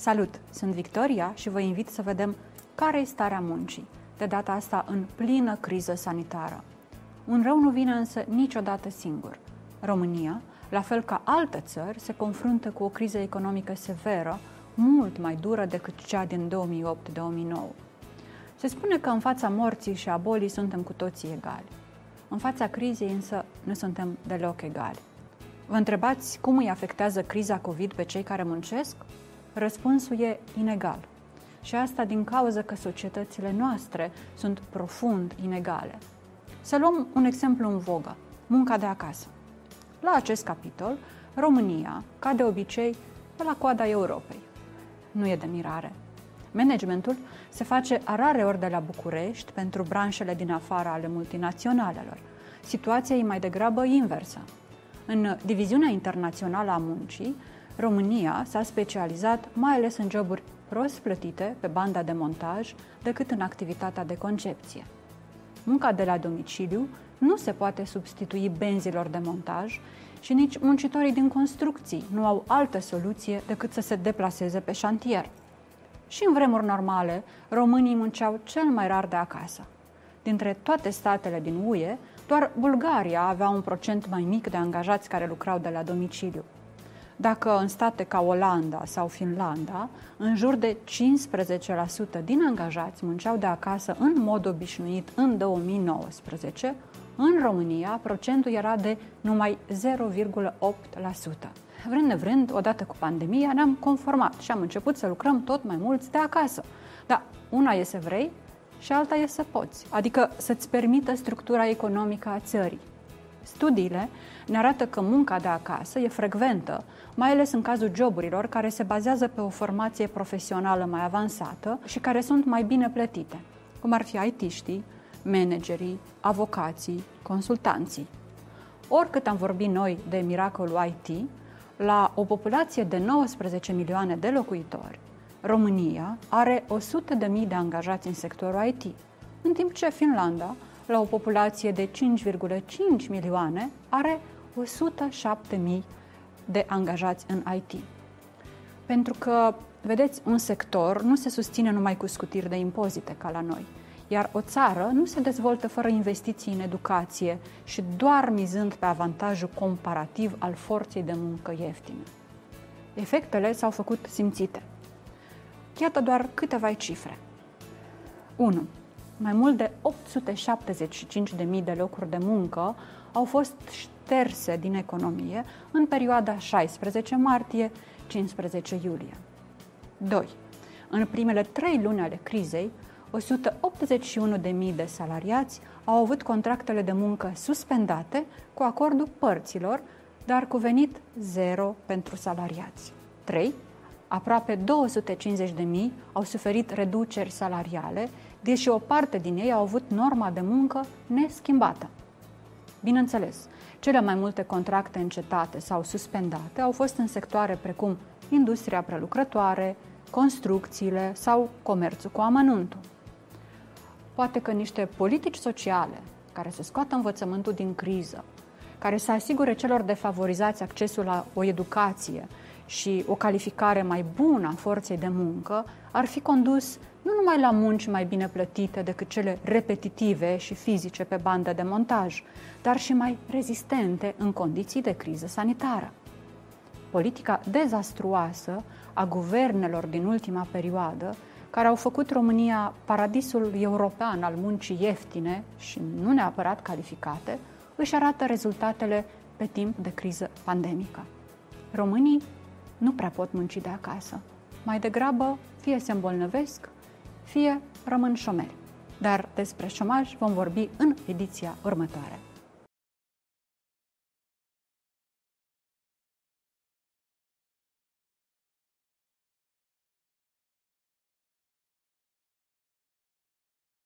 Salut! Sunt Victoria și vă invit să vedem care e starea muncii, de data asta în plină criză sanitară. Un rău nu vine însă niciodată singur. România, la fel ca alte țări, se confruntă cu o criză economică severă, mult mai dură decât cea din 2008-2009. Se spune că în fața morții și a bolii suntem cu toții egali. În fața crizei însă nu suntem deloc egali. Vă întrebați cum îi afectează criza COVID pe cei care muncesc? Răspunsul e inegal. Și asta din cauza că societățile noastre sunt profund inegale. Să luăm un exemplu în vogă, munca de acasă. La acest capitol, România, ca de obicei, pe la coada Europei. Nu e de mirare. Managementul se face a rare ori de la București pentru branșele din afara ale multinaționalelor. Situația e mai degrabă inversă. În diviziunea internațională a muncii, România s-a specializat mai ales în joburi prost plătite pe banda de montaj decât în activitatea de concepție. Munca de la domiciliu nu se poate substitui benzilor de montaj și nici muncitorii din construcții nu au altă soluție decât să se deplaseze pe șantier. Și în vremuri normale, românii munceau cel mai rar de acasă. Dintre toate statele din UE, doar Bulgaria avea un procent mai mic de angajați care lucrau de la domiciliu. Dacă în state ca Olanda sau Finlanda, în jur de 15% din angajați munceau de acasă în mod obișnuit în 2019, în România procentul era de numai 0,8%. Vrând nevrând, odată cu pandemia, ne-am conformat și am început să lucrăm tot mai mulți de acasă. Dar una e să vrei și alta e să poți, adică să-ți permită structura economică a țării. Studiile ne arată că munca de acasă e frecventă, mai ales în cazul joburilor care se bazează pe o formație profesională mai avansată și care sunt mai bine plătite, cum ar fi IT-știi, managerii, avocații, consultanții. Oricât am vorbit noi de miracolul IT, la o populație de 19 milioane de locuitori, România are 100.000 de angajați în sectorul IT, în timp ce Finlanda la o populație de 5,5 milioane, are 107.000 de angajați în IT. Pentru că, vedeți, un sector nu se susține numai cu scutiri de impozite ca la noi, iar o țară nu se dezvoltă fără investiții în educație și doar mizând pe avantajul comparativ al forței de muncă ieftine. Efectele s-au făcut simțite. Iată doar câteva cifre. 1 mai mult de 875.000 de locuri de muncă au fost șterse din economie în perioada 16 martie-15 iulie. 2. În primele trei luni ale crizei, 181.000 de salariați au avut contractele de muncă suspendate cu acordul părților, dar cu venit zero pentru salariați. 3. Aproape 250.000 au suferit reduceri salariale deși o parte din ei au avut norma de muncă neschimbată. Bineînțeles, cele mai multe contracte încetate sau suspendate au fost în sectoare precum industria prelucrătoare, construcțiile sau comerțul cu amănuntul. Poate că niște politici sociale care să scoată învățământul din criză, care să asigure celor defavorizați accesul la o educație și o calificare mai bună a forței de muncă, ar fi condus nu numai la munci mai bine plătite decât cele repetitive și fizice pe bandă de montaj, dar și mai rezistente în condiții de criză sanitară. Politica dezastruoasă a guvernelor din ultima perioadă, care au făcut România paradisul european al muncii ieftine și nu neapărat calificate, își arată rezultatele pe timp de criză pandemică. Românii nu prea pot munci de acasă. Mai degrabă, fie se îmbolnăvesc, fie rămân șomeri. Dar despre șomaj vom vorbi în ediția următoare.